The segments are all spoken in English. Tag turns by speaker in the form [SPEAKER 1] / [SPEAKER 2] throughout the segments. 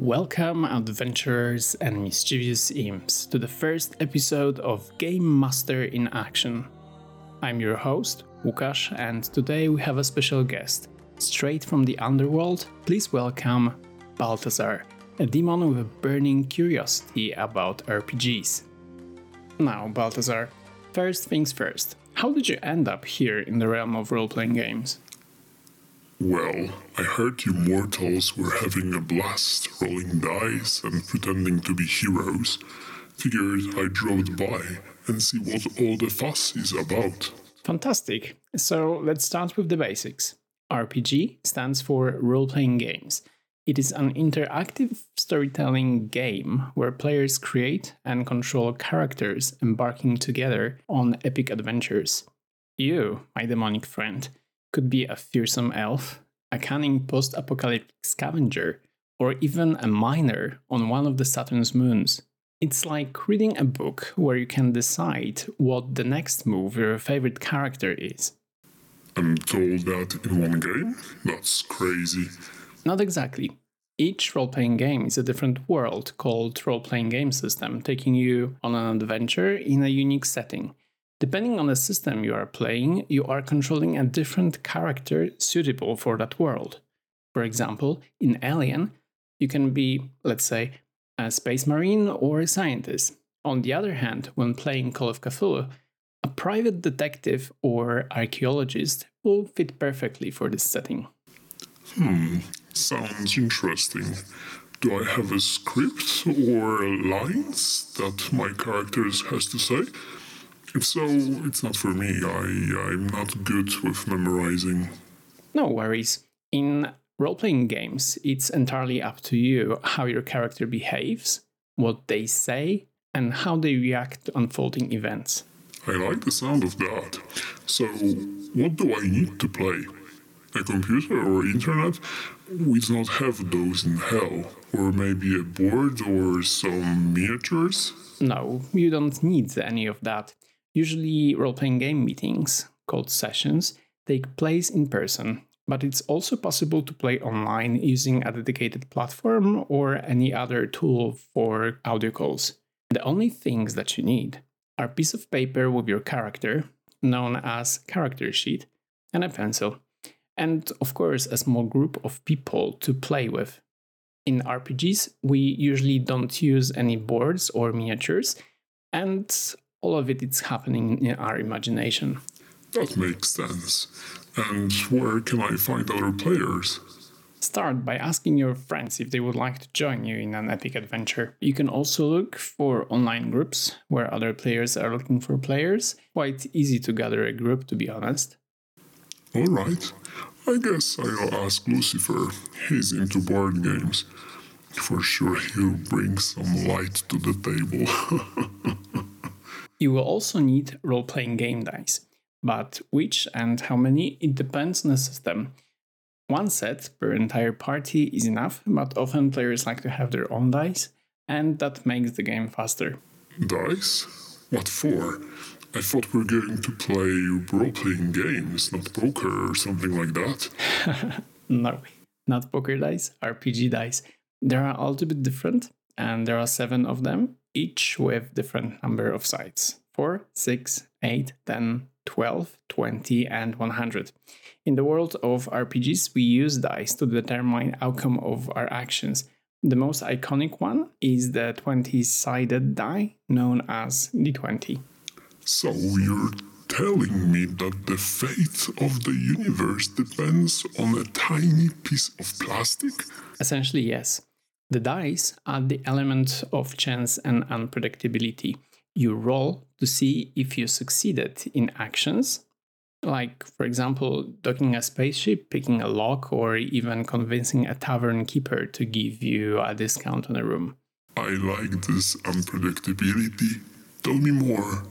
[SPEAKER 1] Welcome, adventurers and mischievous imps, to the first episode of Game Master in Action. I'm your host, Łukasz, and today we have a special guest. Straight from the underworld, please welcome Balthazar, a demon with a burning curiosity about RPGs. Now, Balthazar, first things first, how did you end up here in the realm of role playing games?
[SPEAKER 2] Well, I heard you mortals were having a blast rolling dice and pretending to be heroes. Figured I'd drop by and see what all the fuss is about.
[SPEAKER 1] Fantastic. So let's start with the basics. RPG stands for role playing games. It is an interactive storytelling game where players create and control characters embarking together on epic adventures. You, my demonic friend, could be a fearsome elf, a cunning post apocalyptic scavenger, or even a miner on one of the Saturn's moons. It's like reading a book where you can decide what the next move your favorite character is.
[SPEAKER 2] And all that in one game? That's crazy.
[SPEAKER 1] Not exactly. Each role playing game is a different world called role playing game system, taking you on an adventure in a unique setting. Depending on the system you are playing, you are controlling a different character suitable for that world. For example, in Alien, you can be, let's say, a space marine or a scientist. On the other hand, when playing Call of Cthulhu, a private detective or archaeologist will fit perfectly for this setting.
[SPEAKER 2] Hmm, sounds interesting. Do I have a script or lines that my characters has to say? If so, it's not for me. I, I'm not good with memorizing.
[SPEAKER 1] No worries. In role playing games, it's entirely up to you how your character behaves, what they say, and how they react to unfolding events.
[SPEAKER 2] I like the sound of that. So, what do I need to play? A computer or internet? We do not have those in hell. Or maybe a board or some miniatures?
[SPEAKER 1] No, you don't need any of that. Usually, role playing game meetings, called sessions, take place in person, but it's also possible to play online using a dedicated platform or any other tool for audio calls. The only things that you need are a piece of paper with your character, known as character sheet, and a pencil, and of course, a small group of people to play with. In RPGs, we usually don't use any boards or miniatures, and all of it is happening in our imagination.
[SPEAKER 2] That makes sense. And where can I find other players?
[SPEAKER 1] Start by asking your friends if they would like to join you in an epic adventure. You can also look for online groups where other players are looking for players. Quite easy to gather a group, to be honest.
[SPEAKER 2] Alright, I guess I'll ask Lucifer. He's into board games. For sure, he'll bring some light to the table.
[SPEAKER 1] You will also need role playing game dice, but which and how many it depends on the system. One set per entire party is enough, but often players like to have their own dice, and that makes the game faster.
[SPEAKER 2] Dice? What for? I thought we were going to play role playing games, not poker or something like that.
[SPEAKER 1] no, not poker dice, RPG dice. They are a little bit different, and there are seven of them, each with different number of sides 4, 6, 8, 10, 12, 20, and 100. In the world of RPGs, we use dice to determine outcome of our actions. The most iconic one is the 20-sided die known as d20.
[SPEAKER 2] So you're telling me that the fate of the universe depends on a tiny piece of plastic?
[SPEAKER 1] Essentially, yes. The dice add the element of chance and unpredictability. You roll to see if you succeeded in actions, like, for example, docking a spaceship, picking a lock, or even convincing a tavern keeper to give you a discount on a room.
[SPEAKER 2] I like this unpredictability. Tell me more.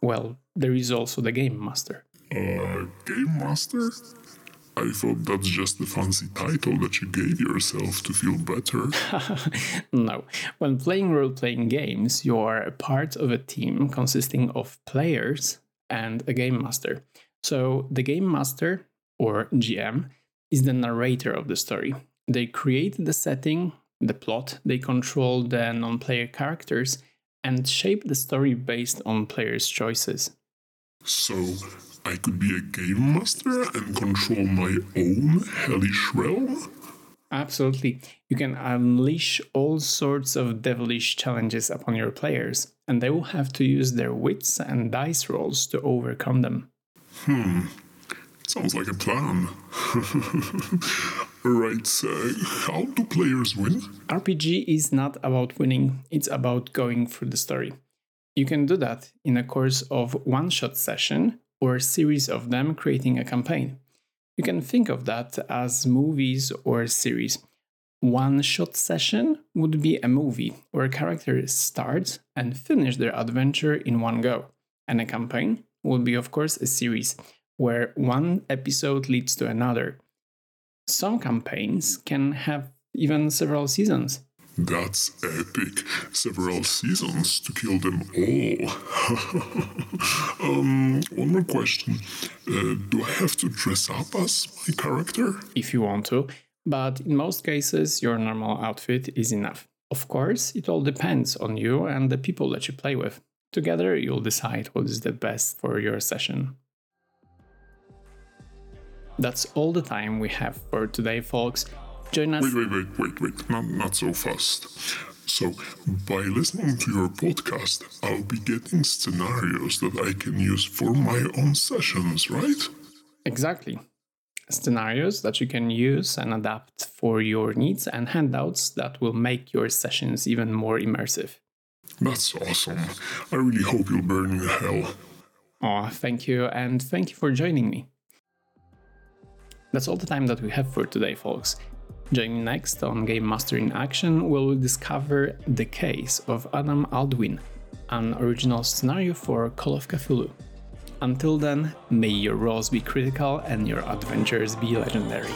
[SPEAKER 1] Well, there is also the Game Master.
[SPEAKER 2] Uh, Game Master? I thought that's just a fancy title that you gave yourself to feel better.
[SPEAKER 1] no. When playing role playing games, you are part of a team consisting of players and a game master. So, the game master, or GM, is the narrator of the story. They create the setting, the plot, they control the non player characters, and shape the story based on players' choices.
[SPEAKER 2] So, I could be a game master and control my own hellish realm?
[SPEAKER 1] Absolutely. You can unleash all sorts of devilish challenges upon your players, and they will have to use their wits and dice rolls to overcome them.
[SPEAKER 2] Hmm. Sounds like a plan. right, so how do players win?
[SPEAKER 1] RPG is not about winning, it's about going through the story. You can do that in a course of one shot session or a series of them creating a campaign. You can think of that as movies or series. One shot session would be a movie where characters start and finish their adventure in one go. And a campaign would be, of course, a series where one episode leads to another. Some campaigns can have even several seasons.
[SPEAKER 2] That's epic. Several seasons to kill them all. um, one more question. Uh, do I have to dress up as my character?
[SPEAKER 1] If you want to, but in most cases, your normal outfit is enough. Of course, it all depends on you and the people that you play with. Together, you'll decide what is the best for your session. That's all the time we have for today, folks. Join us.
[SPEAKER 2] Wait, wait, wait, wait, wait. Not, not so fast. So, by listening to your podcast, I'll be getting scenarios that I can use for my own sessions, right?
[SPEAKER 1] Exactly. Scenarios that you can use and adapt for your needs, and handouts that will make your sessions even more immersive.
[SPEAKER 2] That's awesome. I really hope you'll burn in hell.
[SPEAKER 1] Oh, thank you, and thank you for joining me. That's all the time that we have for today, folks. Join me next on Game Master in Action, we'll discover the case of Adam Aldwin, an original scenario for Call of Cthulhu. Until then, may your rolls be critical and your adventures be legendary.